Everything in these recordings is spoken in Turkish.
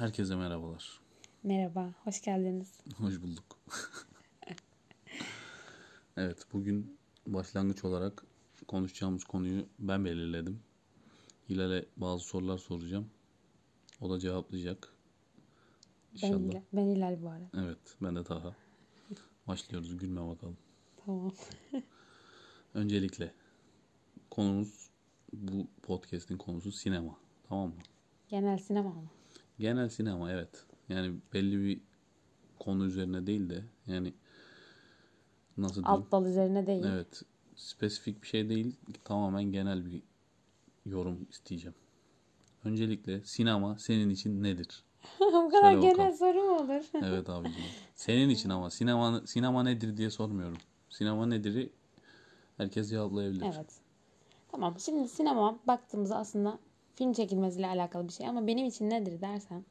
Herkese merhabalar. Merhaba, hoş geldiniz. Hoş bulduk. evet, bugün başlangıç olarak konuşacağımız konuyu ben belirledim. Hilal'e bazı sorular soracağım. O da cevaplayacak. Ben, İnşallah. İlal, ben İlal bu arada. Evet, ben de Taha. Başlıyoruz, gülme bakalım. Tamam. Öncelikle konumuz, bu podcast'in konusu sinema. Tamam mı? Genel sinema mı? Genel sinema evet. Yani belli bir konu üzerine değil de yani nasıl diyeyim? Alt dal üzerine değil. Evet. Spesifik bir şey değil. Tamamen genel bir yorum isteyeceğim. Öncelikle sinema senin için nedir? bu kadar Söyle genel bakalım. soru mu olur? Evet abicim. Senin için ama sinema sinema nedir diye sormuyorum. Sinema nedir'i herkes cevaplayabilir. evet. Tamam, şimdi sinema baktığımızda aslında film çekilmesiyle alakalı bir şey ama benim için nedir dersen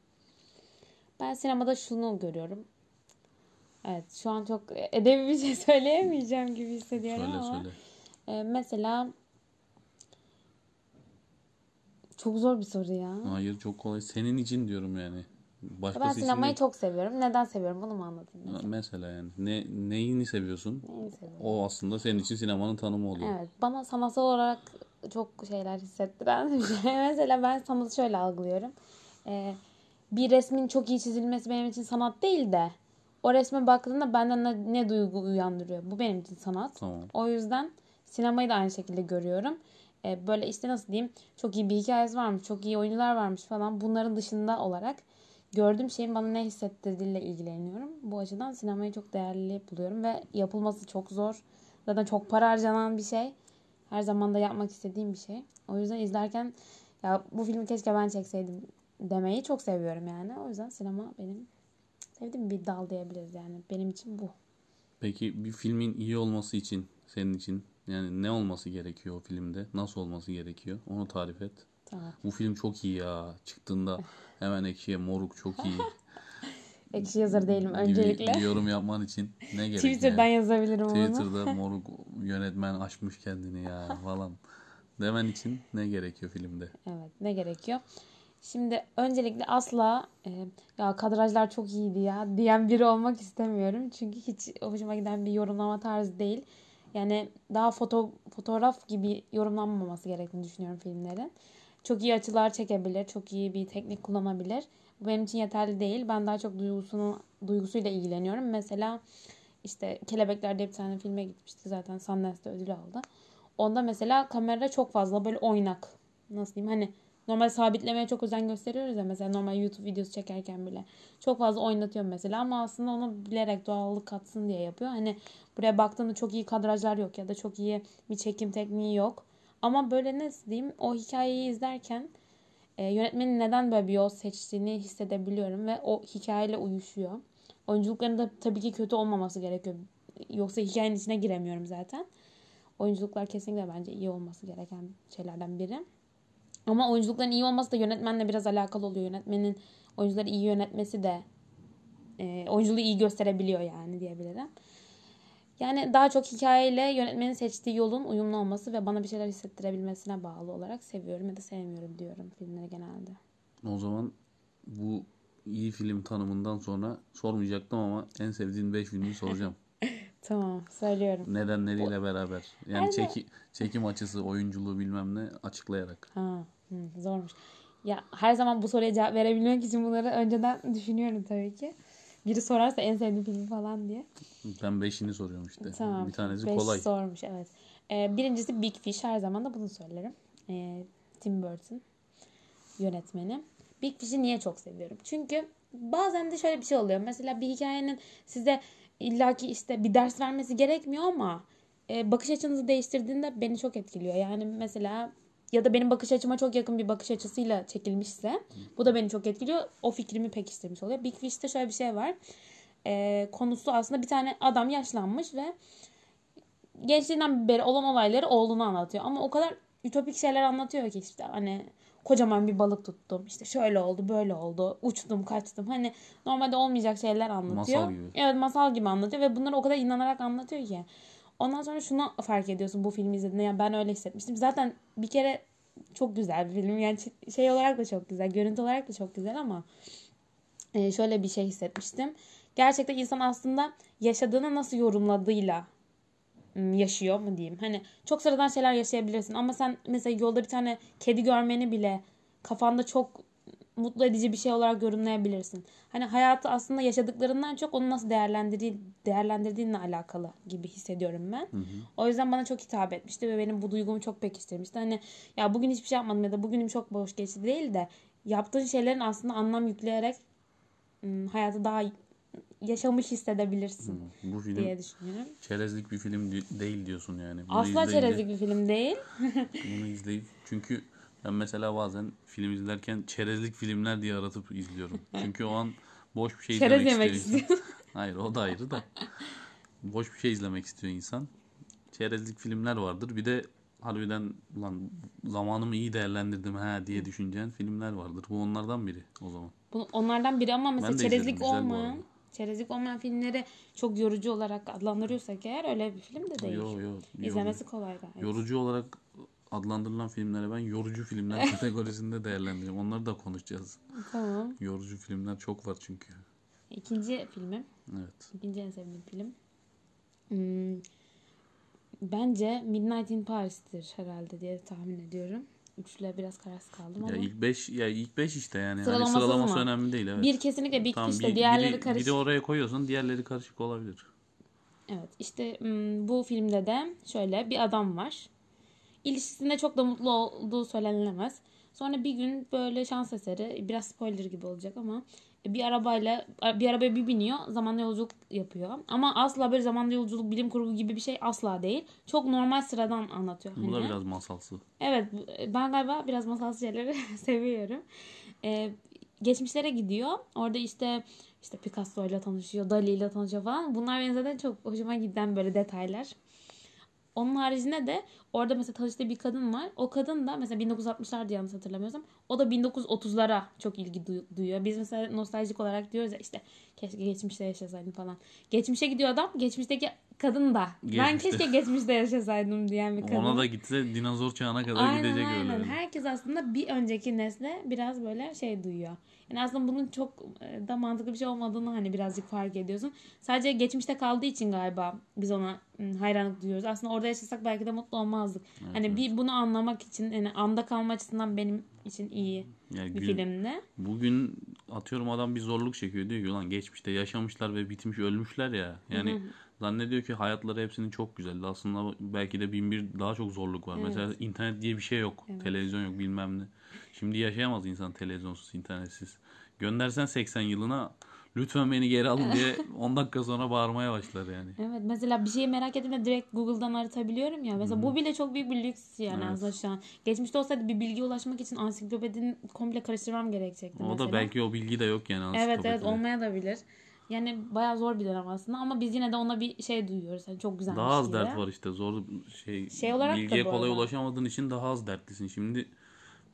ben sinemada şunu görüyorum. Evet, şu an çok edebi bir şey söyleyemeyeceğim gibi hissediyorum Söyle ama söyle. e, mesela çok zor bir soru ya. Hayır çok kolay. Senin için diyorum yani. Ben Başkası için sinemayı değil. çok seviyorum. Neden seviyorum bunu mu anlatayım? mesela? Mesela yani. Ne, neyini seviyorsun? Neyi seviyorum? O aslında senin için sinemanın tanımı oluyor. Evet. Bana sanatsal olarak çok şeyler hissettiren bir şey. Mesela ben sanatı şöyle algılıyorum. Ee, bir resmin çok iyi çizilmesi benim için sanat değil de o resme baktığımda benden ne, ne duygu uyandırıyor. Bu benim için sanat. Tamam. O yüzden sinemayı da aynı şekilde görüyorum. Ee, böyle işte nasıl diyeyim çok iyi bir hikayesi varmış, çok iyi oyuncular varmış falan. Bunların dışında olarak gördüğüm şeyin bana ne hissettirdiğiyle ilgileniyorum. Bu açıdan sinemayı çok değerli buluyorum ve yapılması çok zor. Zaten çok para harcanan bir şey. Her zaman da yapmak istediğim bir şey. O yüzden izlerken ya bu filmi keşke ben çekseydim demeyi çok seviyorum yani. O yüzden sinema benim sevdiğim bir dal diyebiliriz yani. Benim için bu. Peki bir filmin iyi olması için senin için yani ne olması gerekiyor o filmde? Nasıl olması gerekiyor? Onu tarif et. Tamam. Bu film çok iyi ya. Çıktığında hemen ekşiye moruk çok iyi. Ekşi yazarı değilim öncelikle. bir yorum yapman için ne gerekiyor? Twitter'dan yazabilirim onu. Twitter'da moruk yönetmen açmış kendini ya falan. Demen için ne gerekiyor filmde? Evet ne gerekiyor? Şimdi öncelikle asla e, ya kadrajlar çok iyiydi ya diyen biri olmak istemiyorum. Çünkü hiç hoşuma giden bir yorumlama tarzı değil. Yani daha foto fotoğraf gibi yorumlanmaması gerektiğini düşünüyorum filmlerin. Çok iyi açılar çekebilir, çok iyi bir teknik kullanabilir. Bu benim için yeterli değil. Ben daha çok duygusunu, duygusuyla ilgileniyorum. Mesela işte Kelebekler diye bir tane filme gitmiştik zaten Sundance'de ödül aldı. Onda mesela kamera çok fazla böyle oynak. Nasıl diyeyim hani normal sabitlemeye çok özen gösteriyoruz ya mesela normal YouTube videosu çekerken bile. Çok fazla oynatıyor mesela ama aslında onu bilerek doğallık katsın diye yapıyor. Hani buraya baktığında çok iyi kadrajlar yok ya da çok iyi bir çekim tekniği yok. Ama böyle nasıl diyeyim o hikayeyi izlerken e, yönetmenin neden böyle bir yol seçtiğini hissedebiliyorum ve o hikayeyle uyuşuyor. Oyunculukların da tabii ki kötü olmaması gerekiyor. Yoksa hikayenin içine giremiyorum zaten. Oyunculuklar kesinlikle bence iyi olması gereken şeylerden biri. Ama oyunculukların iyi olması da yönetmenle biraz alakalı oluyor. Yönetmenin oyuncuları iyi yönetmesi de e, oyunculuğu iyi gösterebiliyor yani diyebilirim. Yani daha çok hikayeyle yönetmenin seçtiği yolun uyumlu olması ve bana bir şeyler hissettirebilmesine bağlı olarak seviyorum ya da sevmiyorum diyorum filmleri genelde. O zaman bu iyi film tanımından sonra sormayacaktım ama en sevdiğin 5 filmi soracağım. Tamam söylüyorum. Nedenleriyle beraber. Yani çeki, çekim açısı, oyunculuğu bilmem ne açıklayarak. Ha, hı, zormuş. Ya her zaman bu soruya cevap verebilmek için bunları önceden düşünüyorum tabii ki. Biri sorarsa en sevdiğim film falan diye. Ben beşini soruyorum işte. Tamam. Bir tanesi Beş kolay. sormuş evet. Ee, birincisi Big Fish. Her zaman da bunu söylerim. Ee, Tim Burton yönetmeni. Big Fish'i niye çok seviyorum? Çünkü bazen de şöyle bir şey oluyor. Mesela bir hikayenin size illaki işte bir ders vermesi gerekmiyor ama e, bakış açınızı değiştirdiğinde beni çok etkiliyor. Yani mesela ya da benim bakış açıma çok yakın bir bakış açısıyla çekilmişse bu da beni çok etkiliyor. O fikrimi pekiştirmiş oluyor. Big Fish'te şöyle bir şey var. Ee, konusu aslında bir tane adam yaşlanmış ve gençliğinden beri olan olayları oğluna anlatıyor. Ama o kadar ütopik şeyler anlatıyor ki işte hani kocaman bir balık tuttum. işte şöyle oldu, böyle oldu. Uçtum, kaçtım. Hani normalde olmayacak şeyler anlatıyor. Masal gibi. Evet, masal gibi anlatıyor ve bunları o kadar inanarak anlatıyor ki. Ondan sonra şunu fark ediyorsun bu filmi izlediğinde. Yani ben öyle hissetmiştim. Zaten bir kere çok güzel bir film. Yani şey olarak da çok güzel. Görüntü olarak da çok güzel ama e, şöyle bir şey hissetmiştim. Gerçekten insan aslında yaşadığını nasıl yorumladığıyla yaşıyor mu diyeyim. Hani çok sıradan şeyler yaşayabilirsin ama sen mesela yolda bir tane kedi görmeni bile kafanda çok mutlu edici bir şey olarak yorumlayabilirsin. Hani hayatı aslında yaşadıklarından çok onu nasıl değerlendirdiği, değerlendirdiğinle alakalı gibi hissediyorum ben. O yüzden bana çok hitap etmişti ve benim bu duygumu çok pekiştirmişti. Hani ya bugün hiçbir şey yapmadım ya da bugünüm çok boş geçti değil de yaptığın şeylerin aslında anlam yükleyerek hayatı daha yaşamış hissedebilirsin Bu film diye düşünüyorum. çerezlik bir film değil diyorsun yani. Bunu Asla izleyince- çerezlik bir film değil. Bunu izleyip çünkü ben mesela bazen film izlerken çerezlik filmler diye aratıp izliyorum. Çünkü o an boş bir şey Çerez izlemek yemek istiyor insan. istiyorsun. Hayır o da ayrı da. Boş bir şey izlemek istiyor insan. Çerezlik filmler vardır. Bir de harbiden ulan zamanımı iyi değerlendirdim ha diye düşüneceğin filmler vardır. Bu onlardan biri o zaman. Bu, onlardan biri ama mesela çerezlik olmayan çerezlik olmayan filmleri çok yorucu olarak adlandırıyorsak eğer öyle bir film de değil. Yo, yo, İzlemesi kolay gayet. Yorucu olarak adlandırılan filmlere ben yorucu filmler kategorisinde değerlendiriyorum. Onları da konuşacağız. Tamam. Yorucu filmler çok var çünkü. İkinci filmim. Evet. İkinci en sevdiğim film. Hmm, bence Midnight in Paris'tir herhalde diye tahmin ediyorum. Üçle biraz kararsız kaldım ama. Ya ilk 5 ya ilk 5 işte yani. Hani sıralaması mı? önemli değil evet. Bir kesinlikle Big Tamam, Fish'te bir- diğerleri biri, karışık. biri oraya koyuyorsun diğerleri karışık olabilir. Evet işte hmm, bu filmde de şöyle bir adam var. İlişkisinde çok da mutlu olduğu söylenilemez. Sonra bir gün böyle şans eseri biraz spoiler gibi olacak ama bir arabayla bir arabaya bir biniyor zamanla yolculuk yapıyor. Ama asla böyle zamanla yolculuk bilim kurgu gibi bir şey asla değil. Çok normal sıradan anlatıyor. Bu da hani. biraz masalsı. Evet ben galiba biraz masalsı şeyleri seviyorum. Ee, geçmişlere gidiyor. Orada işte işte Picasso ile tanışıyor, Dali ile tanışıyor falan. Bunlar benim zaten çok hoşuma giden böyle detaylar. Onun haricinde de orada mesela tanıştığı bir kadın var. O kadın da mesela 1960'lar yanlış hatırlamıyorsam. O da 1930'lara çok ilgi duy- duyuyor. Biz mesela nostaljik olarak diyoruz ya işte keşke geçmişte yaşasaydım falan. Geçmişe gidiyor adam. Geçmişteki kadın da. Ben Geçmişte. keşke geçmişte yaşasaydım diyen bir kadın. Ona da gitse dinozor çağına kadar Aynen gidecek aynen. öyle. Herkes aslında bir önceki nesle biraz böyle şey duyuyor. Yani aslında bunun çok e, da mantıklı bir şey olmadığını hani birazcık fark ediyorsun. Sadece geçmişte kaldığı için galiba biz ona ım, hayranlık duyuyoruz. Aslında orada yaşasak belki de mutlu olmazdık. hani bir bunu anlamak için yani anda kalma açısından benim için iyi Yani bir gün- filmdi. Bugün atıyorum adam bir zorluk çekiyor diyor ki lan geçmişte yaşamışlar ve bitmiş ölmüşler ya. Yani zannediyor ki hayatları hepsinin çok güzeldi. Aslında belki de bin bir daha çok zorluk var. Evet. Mesela internet diye bir şey yok. Televizyon yok bilmem ne. Şimdi yaşayamaz insan televizyonsuz, internetsiz. Göndersen 80 yılına lütfen beni geri alın diye 10 dakika sonra bağırmaya başlar yani. Evet mesela bir şeyi merak ettiğimde direkt Google'dan aratabiliyorum ya. Mesela bu bile çok büyük bir lüks yani Evet. aslında şu an. Geçmişte olsaydı bir bilgiye ulaşmak için ansiklopedinin komple karıştırmam gerekecekti O mesela. da belki o bilgi de yok yani Evet evet ansiklopedide. olmaya da bilir. Yani bayağı zor bir dönem aslında ama biz yine de ona bir şey duyuyoruz. Yani çok güzel Daha az dert var işte zor şey, Şey olarak bilgiye kolay ulaşamadığın için daha az dertlisin. Şimdi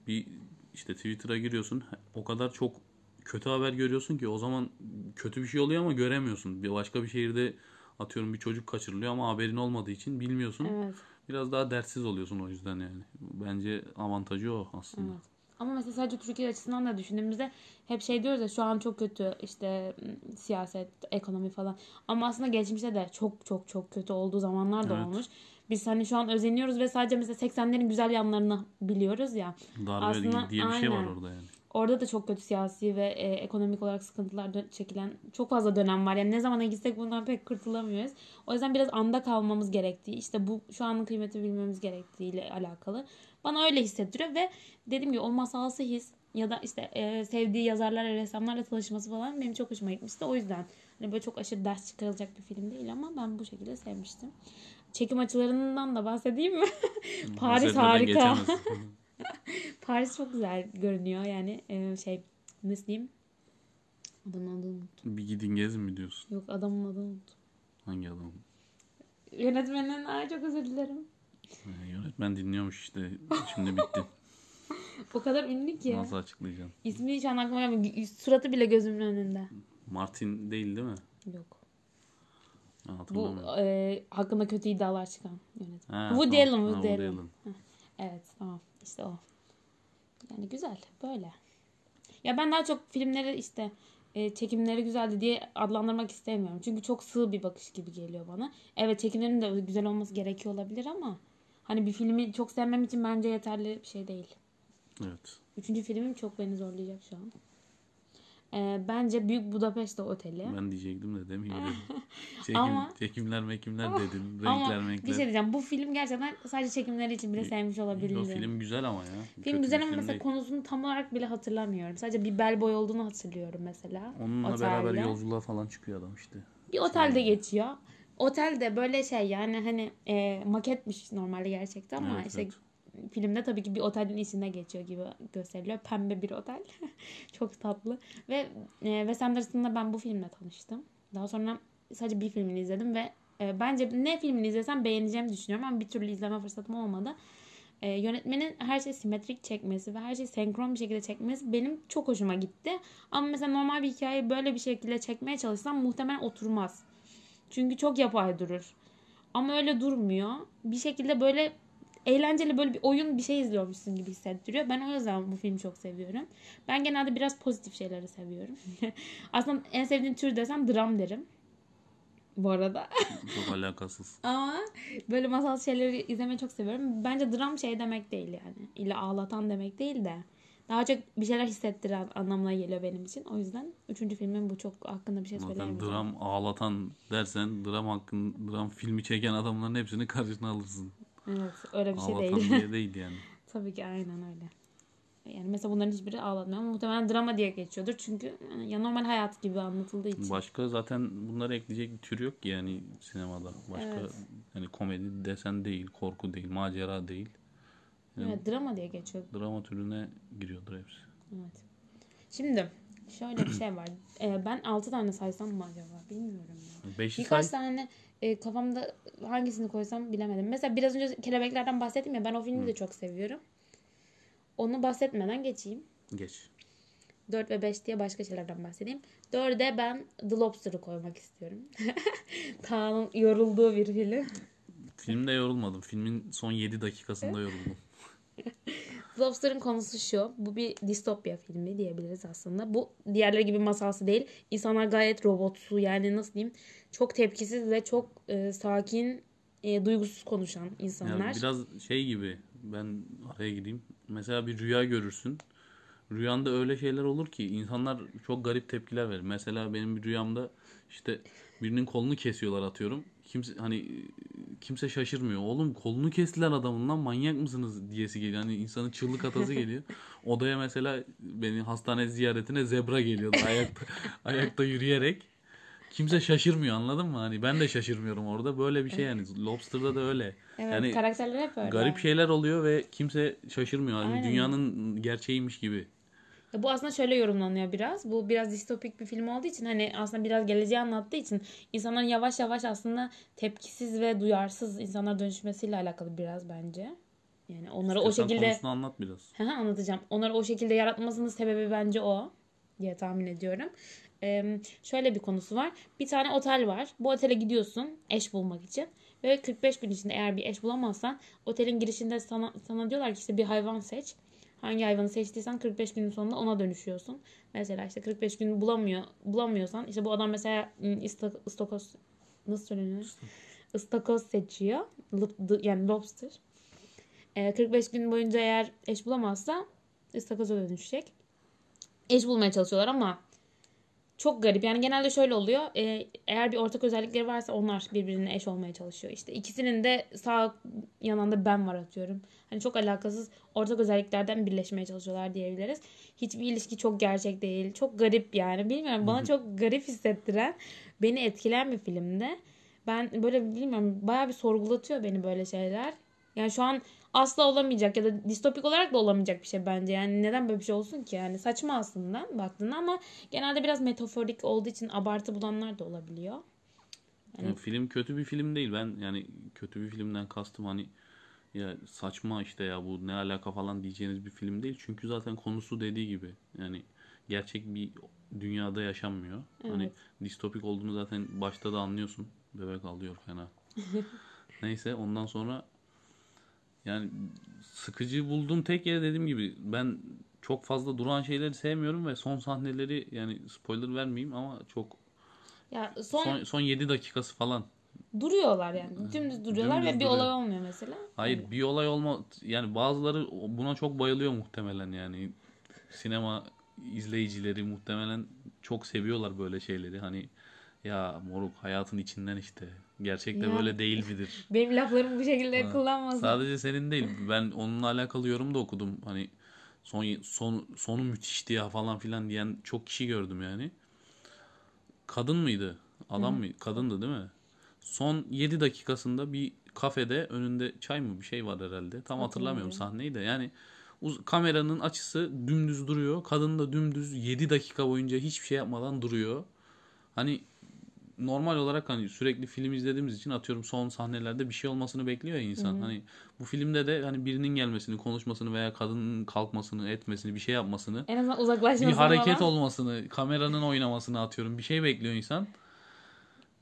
bir işte Twitter'a giriyorsun o kadar çok kötü haber görüyorsun ki o zaman kötü bir şey oluyor ama göremiyorsun. Bir başka bir şehirde atıyorum bir çocuk kaçırılıyor ama haberin olmadığı için bilmiyorsun. Evet. Biraz daha dertsiz oluyorsun o yüzden yani. Bence avantajı o aslında. Evet. Ama mesela sadece Türkiye açısından da düşündüğümüzde hep şey diyoruz ya şu an çok kötü işte m, siyaset, ekonomi falan. Ama aslında geçmişte de çok çok çok kötü olduğu zamanlar da Evet. olmuş. Biz hani şu an özeniyoruz ve sadece mesela 80'lerin güzel yanlarını biliyoruz ya. Darbe Aslında diye bir şey var aynen. orada yani. Orada da çok kötü siyasi ve e, ekonomik olarak sıkıntılar çekilen çok fazla dönem var. Yani ne zamana gitsek bundan pek kurtulamıyoruz. O yüzden biraz anda kalmamız gerektiği, işte bu şu anın kıymeti bilmemiz gerektiğiyle alakalı. Bana öyle hissettiriyor ve dediğim gibi o masalsı his ya da işte e, sevdiği yazarlarla, ressamlarla tanışması falan benim çok hoşuma gitmişti. O yüzden hani böyle çok aşırı ders çıkarılacak bir film değil ama ben bu şekilde sevmiştim. Çekim açılarından da bahsedeyim mi? Paris harika. Paris çok güzel görünüyor yani e, şey nasıl diyeyim? Adamın adını unuttum. bir gidin gezin mi diyorsun? Yok adamın adını unuttum. Hangi adam? Yönetmenin ay çok özür dilerim. Ee, Yönetmen dinliyormuş işte. Şimdi bitti. O kadar ünlü ki. Nasıl açıklayacaksın? İsmi hiç an aklıma gelmiyor. Suratı bile gözümün önünde. Martin değil değil mi? Yok. Ha, Bu e, hakkında kötü iddialar çıkan yönetmen. Ha, Woody tamam. Allen, Ha, Woody Woody Allen. Allen. Evet tamam işte o. Yani güzel böyle. Ya ben daha çok filmleri işte e, çekimleri güzeldi diye adlandırmak istemiyorum. Çünkü çok sığ bir bakış gibi geliyor bana. Evet çekimlerin de güzel olması gerekiyor olabilir ama hani bir filmi çok sevmem için bence yeterli bir şey değil. Evet. Üçüncü filmim çok beni zorlayacak şu an. Ee, bence Büyük Budapest Oteli. Ben diyecektim de demeyeyim dedim. Çekim, Ama- çekimler mekimler dedin. Ama Renkler bir şey diyeceğim. Bu film gerçekten sadece çekimleri için bile sevmiş olabilirim. O film güzel ama ya. Film Kötü güzel ama mesela değil. konusunu tam olarak bile hatırlamıyorum. Sadece bir bel boy olduğunu hatırlıyorum mesela. Onunla Otelde. beraber yolculuğa falan çıkıyor adam işte. Bir otelde geçiyor. Otelde böyle şey yani hani e, maketmiş normalde gerçekten ama Evet, işte evet. Filmde tabii ki bir otelin içinde geçiyor gibi gösteriliyor. Pembe bir otel. Çok tatlı. Ve e, Wes Anderson'la ben bu filmle tanıştım. Daha sonra sadece bir filmini izledim ve e, bence ne filmini izlesem beğeneceğimi düşünüyorum ama bir türlü izleme fırsatım olmadı. E, yönetmenin her şeyi simetrik çekmesi ve her şeyi senkron bir şekilde çekmesi benim çok hoşuma gitti. Ama mesela normal bir hikayeyi böyle bir şekilde çekmeye çalışsam muhtemelen oturmaz. Çünkü çok yapay durur. Ama öyle durmuyor. Bir şekilde böyle eğlenceli böyle bir oyun bir şey izliyormuşsun gibi hissettiriyor. Ben o yüzden bu filmi çok seviyorum. Ben genelde biraz pozitif şeyleri seviyorum. Aslında en sevdiğim tür desem dram derim. Bu arada. Çok alakasız. Ama böyle masal şeyleri izlemeyi çok seviyorum. Bence dram şey demek değil yani. İlla ağlatan demek değil de. Daha çok bir şeyler hissettiren anlamına geliyor benim için. O yüzden üçüncü filmin bu çok hakkında bir şey Zaten söyleyemeyeceğim. dram ağlatan dersen dram hakkın dram filmi çeken adamların hepsini karşına alırsın. Evet öyle bir şey ağlatan değil. diye değil yani. Tabii ki aynen öyle. Yani mesela bunların hiçbiri ağlatmıyor ama muhtemelen drama diye geçiyordur. Çünkü ya normal hayat gibi anlatıldığı için. Başka zaten bunları ekleyecek bir tür yok ki yani sinemada. Başka Evet. hani komedi desen değil, korku değil, macera değil. Evet drama diye geçiyor. Drama türüne giriyordur hepsi. Evet. Şimdi şöyle bir şey var. Ee, ben 6 tane saysam mı acaba? Bilmiyorum ya. Beşi say. Birkaç tane e, kafamda hangisini koysam bilemedim. Mesela biraz önce kelebeklerden bahsettim ya ben o filmi de çok seviyorum. Onu bahsetmeden geçeyim. Geç. 4 ve 5 diye başka şeylerden bahsedeyim. 4'e ben The Lobster'ı koymak istiyorum. Kaan'ın yorulduğu bir film. Filmde yorulmadım. Filmin son 7 dakikasında yoruldum. Lobster'ın konusu şu. Bu bir distopya filmi diyebiliriz aslında. Bu diğerleri gibi masalsı değil. İnsanlar gayet robotsu yani nasıl diyeyim. Çok tepkisiz ve çok e, sakin, e, duygusuz konuşan insanlar. Yani biraz şey gibi ben araya gireyim. Mesela bir rüya görürsün. Rüyanda öyle şeyler olur ki insanlar çok garip tepkiler verir. Mesela benim bir rüyamda işte birinin kolunu kesiyorlar atıyorum. Kimse hani kimse şaşırmıyor. Oğlum kolunu kestiler adamın lan manyak mısınız diyesi geliyor. Hani insanın çığlık atası geliyor. Odaya mesela beni hastane ziyaretine zebra geliyordu ayakta ayakta yürüyerek. Kimse şaşırmıyor anladın mı? Hani ben de şaşırmıyorum orada. Böyle bir şey yani. Lobster'da da öyle. Evet, yani karakterler hep öyle. Garip şeyler oluyor ve kimse şaşırmıyor. Hani Aynen. dünyanın gerçeğiymiş gibi. Ya bu aslında şöyle yorumlanıyor biraz. Bu biraz distopik bir film olduğu için hani aslında biraz geleceği anlattığı için insanların yavaş yavaş aslında tepkisiz ve duyarsız insanlar dönüşmesiyle alakalı biraz bence. Yani onları o İstersen şekilde konusunu anlat biraz. Hı, anlatacağım. Onları o şekilde yaratmasının sebebi bence o diye tahmin ediyorum. Ee, şöyle bir konusu var. Bir tane otel var. Bu otele gidiyorsun eş bulmak için. Ve 45 gün içinde eğer bir eş bulamazsan otelin girişinde sana, sana diyorlar ki işte bir hayvan seç. Hangi hayvanı seçtiysen 45 günün sonunda ona dönüşüyorsun. Mesela işte 45 gün bulamıyor bulamıyorsan işte bu adam mesela istakoz nasıl söyleniyor? Istakoz seçiyor. Yani lobster. Ee, 45 gün boyunca eğer eş bulamazsa istakoza dönüşecek. Eş bulmaya çalışıyorlar ama çok garip. Yani genelde şöyle oluyor. Ee, eğer bir ortak özellikleri varsa onlar birbirine eş olmaya çalışıyor. İşte ikisinin de sağ yanında ben var atıyorum. Hani çok alakasız ortak özelliklerden birleşmeye çalışıyorlar diyebiliriz. Hiçbir ilişki çok gerçek değil. Çok garip yani. Bilmiyorum bana çok garip hissettiren, beni etkileyen bir filmde. Ben böyle bilmiyorum bayağı bir sorgulatıyor beni böyle şeyler. Yani şu an asla olamayacak ya da distopik olarak da olamayacak bir şey bence. Yani neden böyle bir şey olsun ki? Yani saçma aslında baktığında ama genelde biraz metaforik olduğu için abartı bulanlar da olabiliyor. Yani film kötü bir film değil. Ben yani kötü bir filmden kastım hani ya saçma işte ya bu ne alaka falan diyeceğiniz bir film değil. Çünkü zaten konusu dediği gibi yani gerçek bir dünyada yaşanmıyor. Hani Evet. distopik olduğunu zaten başta da anlıyorsun. Bebek alıyor fena. Neyse ondan sonra yani sıkıcı bulduğum tek yer dediğim gibi ben çok fazla duran şeyleri sevmiyorum ve son sahneleri yani spoiler vermeyeyim ama çok Ya son, son, son 7 dakikası falan. duruyorlar yani. Dümdüz duruyorlar Dümdüz ve bir duruyor. olay olmuyor mesela. Hayır bir olay olma yani bazıları buna çok bayılıyor muhtemelen yani sinema izleyicileri muhtemelen çok seviyorlar böyle şeyleri hani ya moruk hayatın içinden işte gerçekte Ya. böyle değil midir? Benim laflarımı bu şekilde Ha. kullanmasın. Sadece senin değil ben onunla alakalı yorum da okudum hani son son sonu müthişti ya falan filan diyen çok kişi gördüm yani. Kadın mıydı? Adam mı? Kadındı değil mi? Son 7 dakikasında bir kafede önünde çay mı bir şey var herhalde. Tam hatırlamıyorum sahneyi de. Yani uz- kameranın açısı dümdüz duruyor. Kadın da dümdüz 7 dakika boyunca hiçbir şey yapmadan duruyor. Hani normal olarak hani sürekli film izlediğimiz için atıyorum son sahnelerde bir şey olmasını bekliyor ya insan. Hani bu filmde de hani birinin gelmesini, konuşmasını veya kadının kalkmasını, etmesini, bir şey yapmasını, En azından uzaklaşmasın bir hareket falan. olmasını, kameranın oynamasını atıyorum. Bir şey bekliyor insan.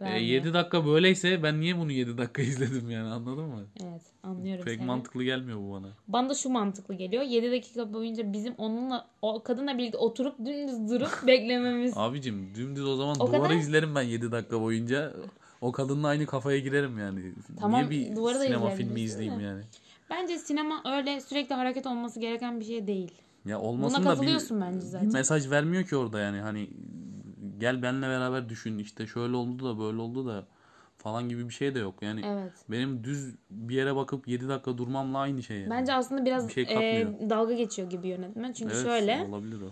E, Vermiyor. 7 dakika böyleyse ben niye bunu 7 dakika izledim yani anladın mı? Evet anlıyorum Pek seni. mantıklı gelmiyor bu bana. Bana da şu mantıklı geliyor. 7 dakika boyunca bizim onunla o kadınla birlikte oturup dümdüz durup beklememiz. Abicim dümdüz o zaman O duvarı kadar- izlerim ben 7 dakika boyunca. O kadınla aynı kafaya girerim yani. Tamam, niye bir duvarı da sinema filmi izleyeyim yani? Bence sinema öyle sürekli hareket olması gereken bir şey değil. Ya Buna olmasın da bir, bence zaten. bir mesaj vermiyor ki orada yani hani gel benle beraber düşün işte şöyle oldu da böyle oldu da falan gibi bir şey de yok. Yani Evet. benim düz bir yere bakıp 7 dakika durmamla aynı şey yani. Bence aslında biraz Bir şey e, dalga geçiyor gibi yönetmen. Çünkü Evet, şöyle olabilir o.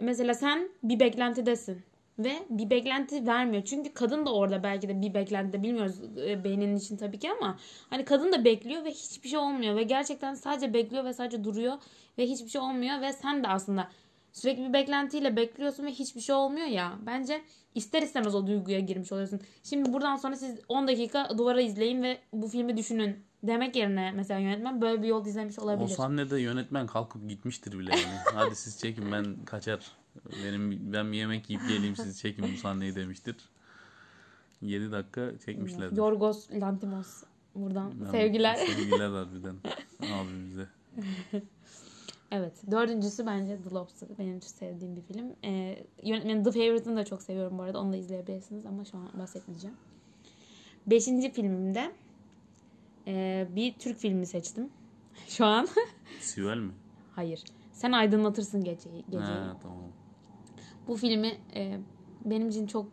mesela sen bir beklentidesin ve bir beklenti vermiyor. Çünkü kadın da orada belki de bir beklentide bilmiyoruz e, beyninin için tabii ki ama hani kadın da bekliyor ve hiçbir şey olmuyor ve gerçekten sadece bekliyor ve sadece duruyor ve hiçbir şey olmuyor ve sen de aslında sürekli bir beklentiyle bekliyorsun ve hiçbir şey olmuyor ya. Bence ister istemez o duyguya girmiş oluyorsun. Şimdi buradan sonra siz 10 dakika duvara izleyin ve bu filmi düşünün demek yerine mesela yönetmen böyle bir yol izlemiş O olabilir. sahnede yönetmen kalkıp gitmiştir bile yani. Hadi siz çekin ben kaçar. Benim ben bir yemek yiyip geleyim siz çekin bu sahneyi demiştir. 7 dakika çekmişlerdir. Yorgos Lantimos buradan Yani sevgiler. Sevgiler harbiden abimize. Evet. Dördüncüsü bence The Lobster. Benim çok sevdiğim bir film. Ee, yönetmenin The Favourite'ını da çok seviyorum bu arada. Onu da izleyebilirsiniz ama şu an bahsetmeyeceğim. Beşinci filmimde e, bir Türk filmi seçtim. Şu an. Sibel mi? Hayır. Sen aydınlatırsın geceyi. geceyi. Ha, tamam. Bu filmi e, benim için çok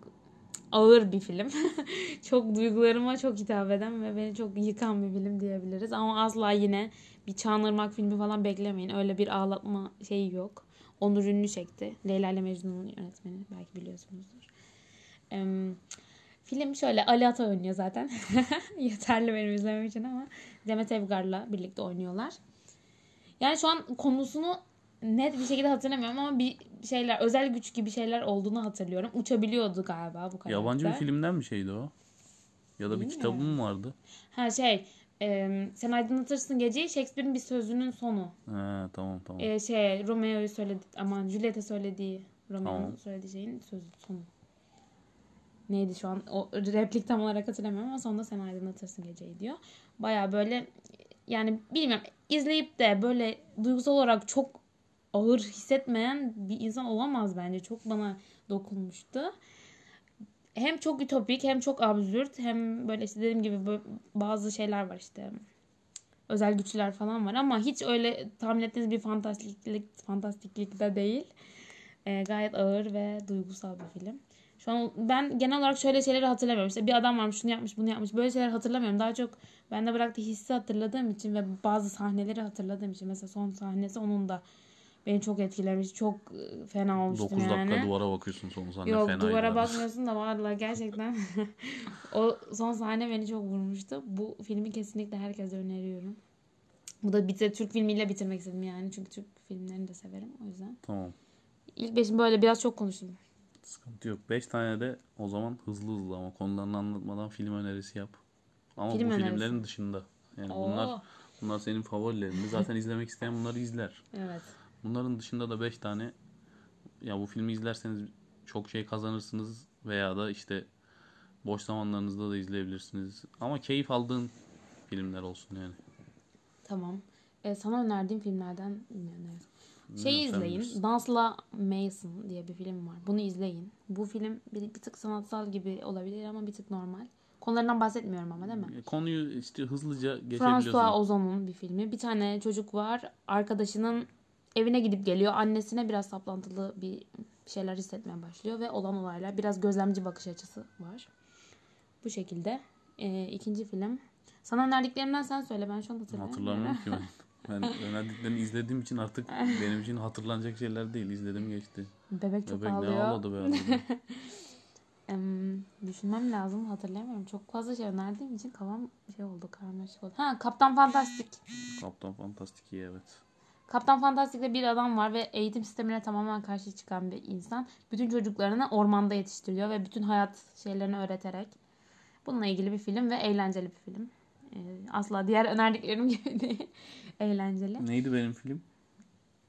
ağır bir film. çok duygularıma çok hitap eden ve beni çok yıkan bir film diyebiliriz. Ama asla yine bir Çağınırmak filmi falan beklemeyin. Öyle bir ağlatma şeyi yok. Onur Ünlü çekti. Leyla ile Mecnun'un yönetmeni. Belki biliyorsunuzdur. Em, film şöyle Ali Ata oynuyor zaten. Yeterli benim izlemem için ama Demet Evgar'la birlikte oynuyorlar. Yani şu an konusunu net bir şekilde hatırlamıyorum ama bir şeyler özel güç gibi şeyler olduğunu hatırlıyorum. Uçabiliyordu galiba bu karakter. Yabancı bir filmden bir şeydi o. Ya da bir Bilmiyorum. kitabı mı vardı? Ha şey e, sen aydınlatırsın geceyi Shakespeare'in bir sözünün sonu. Ha, tamam tamam. E, şey Romeo'yu söyledi aman Juliet'e söylediği Romeo'nun Tamam. söylediği şeyin sözü sonu. Neydi şu an o replik tam olarak hatırlamıyorum ama sonunda sen aydınlatırsın geceyi diyor. Baya böyle yani bilmiyorum izleyip de böyle duygusal olarak çok ağır hissetmeyen bir insan olamaz bence. Çok bana dokunmuştu. Hem çok ütopik hem çok absürt hem böyle işte dediğim gibi bazı şeyler var işte özel güçler falan var ama hiç öyle tahmin ettiğiniz bir fantastiklik fantastiklik de değil. Ee, gayet ağır ve duygusal bir film. Şu an ben genel olarak şöyle şeyleri hatırlamıyorum. İşte bir adam varmış şunu yapmış bunu yapmış. Böyle şeyler hatırlamıyorum. Daha çok bende bıraktığı hissi hatırladığım için ve bazı sahneleri hatırladığım için. Mesela son sahnesi onun da beni çok etkilemiş. Çok e, fena olmuştum 9 dakika yani. duvara bakıyorsun son sahne Yok fenaydı duvara abi. bakmıyorsun da vallahi gerçekten o son sahne beni çok vurmuştu. Bu filmi kesinlikle herkese öneriyorum. Bu da bitir, Türk filmiyle bitirmek istedim yani. Çünkü Türk filmlerini de severim o yüzden. Tamam. İlk beşim böyle biraz çok konuştum. Sıkıntı yok. 5 tane de o zaman hızlı hızlı ama konularını anlatmadan film önerisi yap. Ama Film bu önerisi. filmlerin dışında. Yani Oo. bunlar bunlar senin favorilerin. Zaten izlemek isteyen bunları izler. Evet. Bunların dışında da 5 tane ya bu filmi izlerseniz çok şey kazanırsınız veya da işte boş zamanlarınızda da izleyebilirsiniz. Ama keyif aldığın filmler olsun yani. Tamam. Ee, sana önerdiğim filmlerden? Şeyi sen izleyin. Dansla Mason diye bir film var. Bunu izleyin. Bu film bir, bir tık sanatsal gibi olabilir ama bir tık normal. Konularından bahsetmiyorum ama değil mi? Konuyu işte hızlıca François geçebiliyorsun. Ozon'un bir filmi. Bir tane çocuk var. Arkadaşının evine gidip geliyor. Annesine biraz saplantılı bir şeyler hissetmeye başlıyor ve olan olaylar biraz gözlemci bakış açısı var. Bu şekilde. Ee, ikinci film. Sana önerdiklerimden sen söyle. Ben şu an hatırlamıyorum. Hatırlamıyorum ki ben. Ben önerdiklerini izlediğim için artık benim için hatırlanacak şeyler değil. İzledim geçti. Bebek çok Bebek ne ağlıyor. ağladı be. Em, düşünmem lazım. Hatırlayamıyorum. Çok fazla şey önerdiğim için kafam şey oldu. Karmaşık oldu. Ha Kaptan Fantastik. Kaptan Fantastik iyi evet. Kaptan Fantastik'te bir adam var ve eğitim sistemine tamamen karşı çıkan bir insan. Bütün çocuklarını ormanda yetiştiriyor ve bütün hayat şeylerini öğreterek. Bununla ilgili bir film ve eğlenceli bir film. Ee, asla diğer önerdiklerim gibi değil. eğlenceli. Neydi benim film?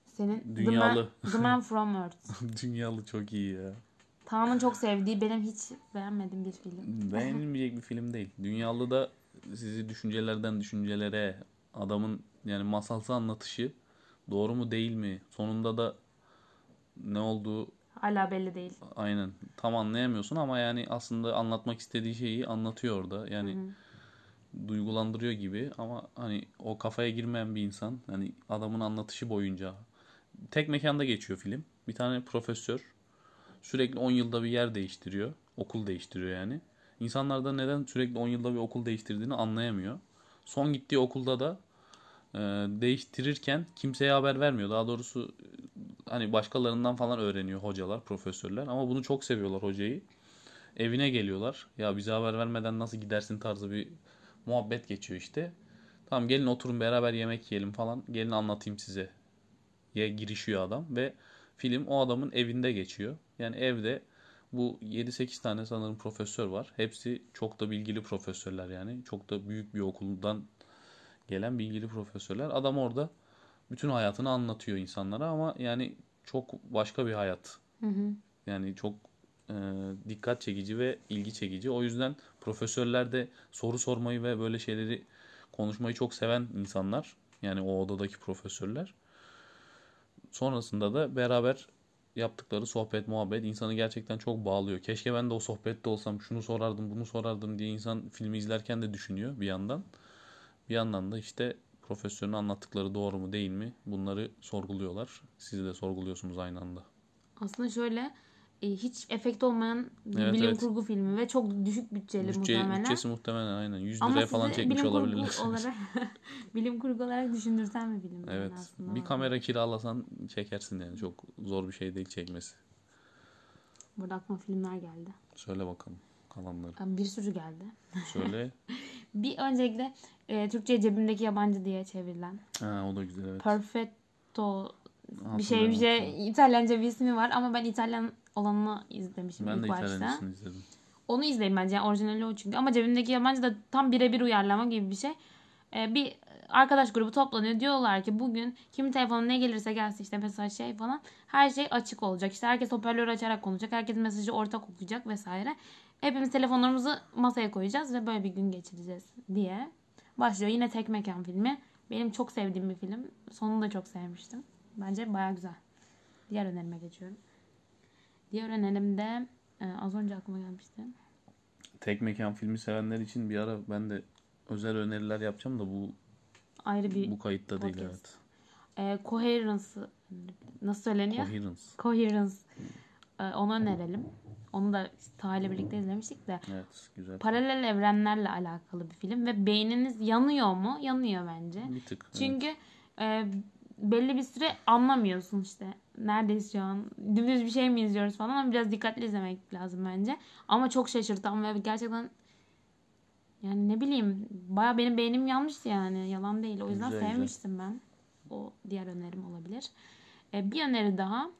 Senin Dünyalı. The Man, The Man From Earth. Dünyalı çok iyi ya. Tanrı'nın çok sevdiği benim hiç beğenmediğim bir film. Beğenilmeyecek bir film değil. Dünyalı da sizi düşüncelerden düşüncelere adamın yani masalsı anlatışı doğru mu değil mi? Sonunda da ne olduğu Hala belli değil. aynen tam anlayamıyorsun ama yani aslında anlatmak istediği şeyi anlatıyor orada. Yani duygulandırıyor gibi ama hani o kafaya girmeyen bir insan hani adamın anlatışı boyunca tek mekanda geçiyor film. Bir tane profesör sürekli 10 yılda bir yer değiştiriyor. Okul değiştiriyor yani. İnsanlar da neden sürekli 10 yılda bir okul değiştirdiğini anlayamıyor. Son gittiği okulda da e, değiştirirken kimseye haber vermiyor. Daha doğrusu e, hani başkalarından falan öğreniyor hocalar, profesörler ama bunu çok seviyorlar hocayı. Evine geliyorlar. Ya bize haber vermeden nasıl gidersin tarzı bir muhabbet geçiyor işte. Tamam gelin oturun beraber yemek yiyelim falan. Gelin anlatayım size. Ya girişiyor adam ve film o adamın evinde geçiyor. Yani evde bu 7-8 tane sanırım profesör var. Hepsi çok da bilgili profesörler yani. Çok da büyük bir okuldan gelen bilgili profesörler. Adam orada bütün hayatını anlatıyor insanlara ama yani çok başka bir hayat. Hı hı. Yani çok e, dikkat çekici ve ilgi çekici. O yüzden profesörler de soru sormayı ve böyle şeyleri konuşmayı çok seven insanlar. Yani o odadaki profesörler. Sonrasında da beraber yaptıkları sohbet, muhabbet insanı gerçekten çok bağlıyor. Keşke ben de o sohbette olsam, şunu sorardım, bunu sorardım diye insan filmi izlerken de düşünüyor bir yandan. Bir yandan da işte profesörün anlattıkları doğru mu değil mi bunları sorguluyorlar. Siz de sorguluyorsunuz aynı anda. Aslında şöyle e, hiç efekt olmayan bir Evet, bilim evet. kurgu filmi ve çok düşük bütçeli Bütçe, muhtemelen. bütçesi muhtemelen aynen 100 Ama liraya falan çekmiş bilim kurgu olabilirler. olarak bilim kurgu olarak düşündürten bir film. yani Evet. aslında. Bir kamera kiralasan çekersin yani. Çok zor bir şey değil çekmesi. Burada aklıma filmler geldi. Söyle bakalım kalanları. Bir sürü geldi. Söyle. Bir öncelikle e, Türkçe cebimdeki yabancı diye çevrilen ha, o da güzel evet. Perfetto bir şey bir Hatırlıyorum, şey hatırlıyorum. İtalyanca bir ismi var ama ben İtalyan olanını izlemişim Ben ilk de başta. İtalyancısını izledim. Onu izleyin bence. Yani orijinali o çünkü. Ama cebimdeki yabancı da tam birebir uyarlama gibi bir şey. Ee, bir arkadaş grubu toplanıyor. Diyorlar ki bugün kimin telefonu ne gelirse gelsin işte mesela şey falan. Her şey açık olacak. İşte herkes hoparlörü açarak konuşacak. Herkes mesajı ortak okuyacak vesaire. Hepimiz telefonlarımızı masaya koyacağız ve böyle bir gün geçireceğiz diye. Başlıyor. Yine tek mekan filmi. Benim çok sevdiğim bir film. Sonunu da çok sevmiştim. Bence baya güzel. Diğer önerime geçiyorum. Diğer önerim de e, az önce aklıma gelmişti. Tek mekan filmi sevenler için bir ara ben de özel öneriler yapacağım da bu ayrı bir bu kayıtta değil podcast. evet. e, coherence nasıl söyleniyor? Coherence. coherence. E, onu önerelim. Onu da Taha ile birlikte izlemiştik de. Evet güzel. Paralel evrenlerle alakalı bir film ve beyniniz yanıyor mu? Yanıyor bence. Bir tık. evet. Çünkü e, belli bir süre anlamıyorsun işte. Neredeyiz şu an? Dümdüz bir şey mi izliyoruz falan ama biraz dikkatli izlemek lazım bence. Ama çok şaşırtan ve gerçekten yani ne bileyim baya benim beynim yanmıştı yani yalan değil. O yüzden Güzel, güzel. sevmiştim ben. O diğer önerim olabilir. E, bir öneri daha.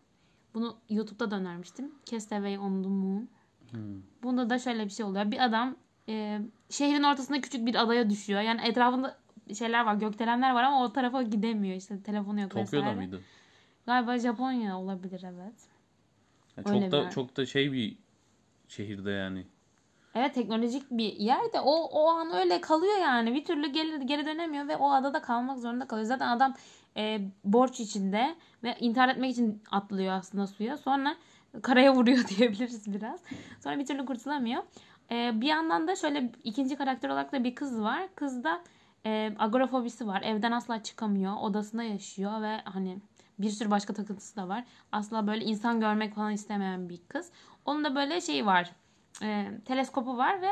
Bunu YouTube'da da önermiştim. Castaway on the Moon. Hmm. Bunda da şöyle bir şey oluyor. Bir adam e, şehrin ortasında küçük bir adaya düşüyor. Yani etrafında şeyler var, gökdelenler var ama o tarafa gidemiyor. İşte telefonu yok Tokyo'da vesaire. mıydı? Galiba Japonya olabilir evet. Ya Öyle çok da çok da şey bir şehirde yani. Evet teknolojik bir yerde o o an öyle kalıyor yani. Bir türlü geri, geri dönemiyor ve o adada kalmak zorunda kalıyor. Zaten adam e, borç içinde ve intihar etmek için atlıyor aslında suya. Sonra karaya vuruyor diyebiliriz biraz. Sonra bir türlü kurtulamıyor. E, bir yandan da şöyle ikinci karakter olarak da bir kız var. Kız da e, agorafobisi var. Evden asla çıkamıyor. Odasında yaşıyor ve hani bir sürü başka takıntısı da var. Asla böyle insan görmek falan istemeyen bir kız. Onun da böyle şeyi var. E, teleskopu var ve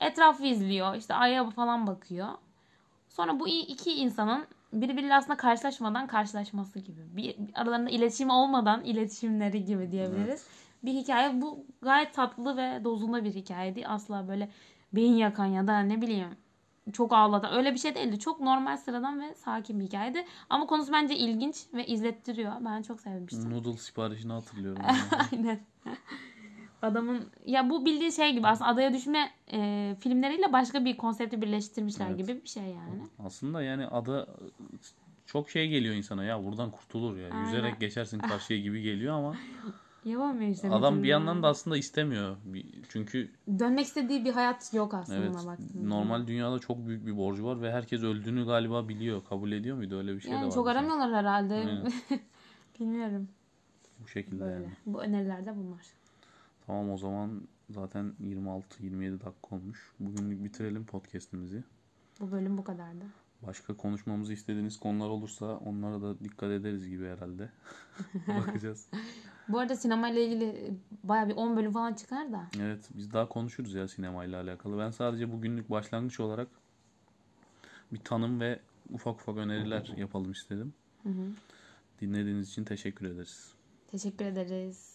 etrafı izliyor. İşte aya falan bakıyor. Sonra bu iki insanın birbiriyle aslında karşılaşmadan karşılaşması gibi. Bir, aralarında iletişim olmadan iletişimleri gibi diyebiliriz. Evet. Bir hikaye. Bu gayet tatlı ve dozunda bir hikayeydi. Asla böyle beyin yakan ya da ne bileyim çok ağlatan öyle bir şey değildi. Çok normal sıradan ve sakin bir hikayeydi. Ama konusu bence ilginç ve izlettiriyor. Ben çok sevmiştim. Noodle siparişini hatırlıyorum. Aynen. Adamın ya bu bildiği şey gibi aslında adaya düşme e, filmleriyle başka bir konsepti birleştirmişler evet. gibi bir şey yani. Aslında yani ada çok şey geliyor insana ya buradan kurtulur ya. Aynen. Yüzerek geçersin karşıya gibi geliyor ama Yapamıyor işte. Adam bir yandan da aslında istemiyor. Çünkü dönmek istediği bir hayat yok aslında evet, baktığında. Normal dünyada çok büyük bir borcu var ve herkes öldüğünü galiba biliyor. Kabul ediyor muydu öyle bir şey yani de var. Çok aramıyorlar herhalde. Bilmiyorum. Bu şekilde Böyle. yani. Bu öneriler de bunlar. Tamam o zaman zaten 26-27 dakika olmuş. Bugünlük bitirelim podcast'imizi. Bu bölüm bu kadardı. Başka konuşmamızı istediğiniz konular olursa onlara da dikkat ederiz gibi herhalde. Bakacağız. Bu arada sinema ile ilgili baya bir 10 bölüm falan çıkar da. Evet biz daha konuşuruz ya sinema ile alakalı. Ben sadece bugünlük başlangıç olarak bir tanım ve ufak ufak öneriler yapalım istedim. Hı hı. Dinlediğiniz için teşekkür ederiz. Teşekkür ederiz.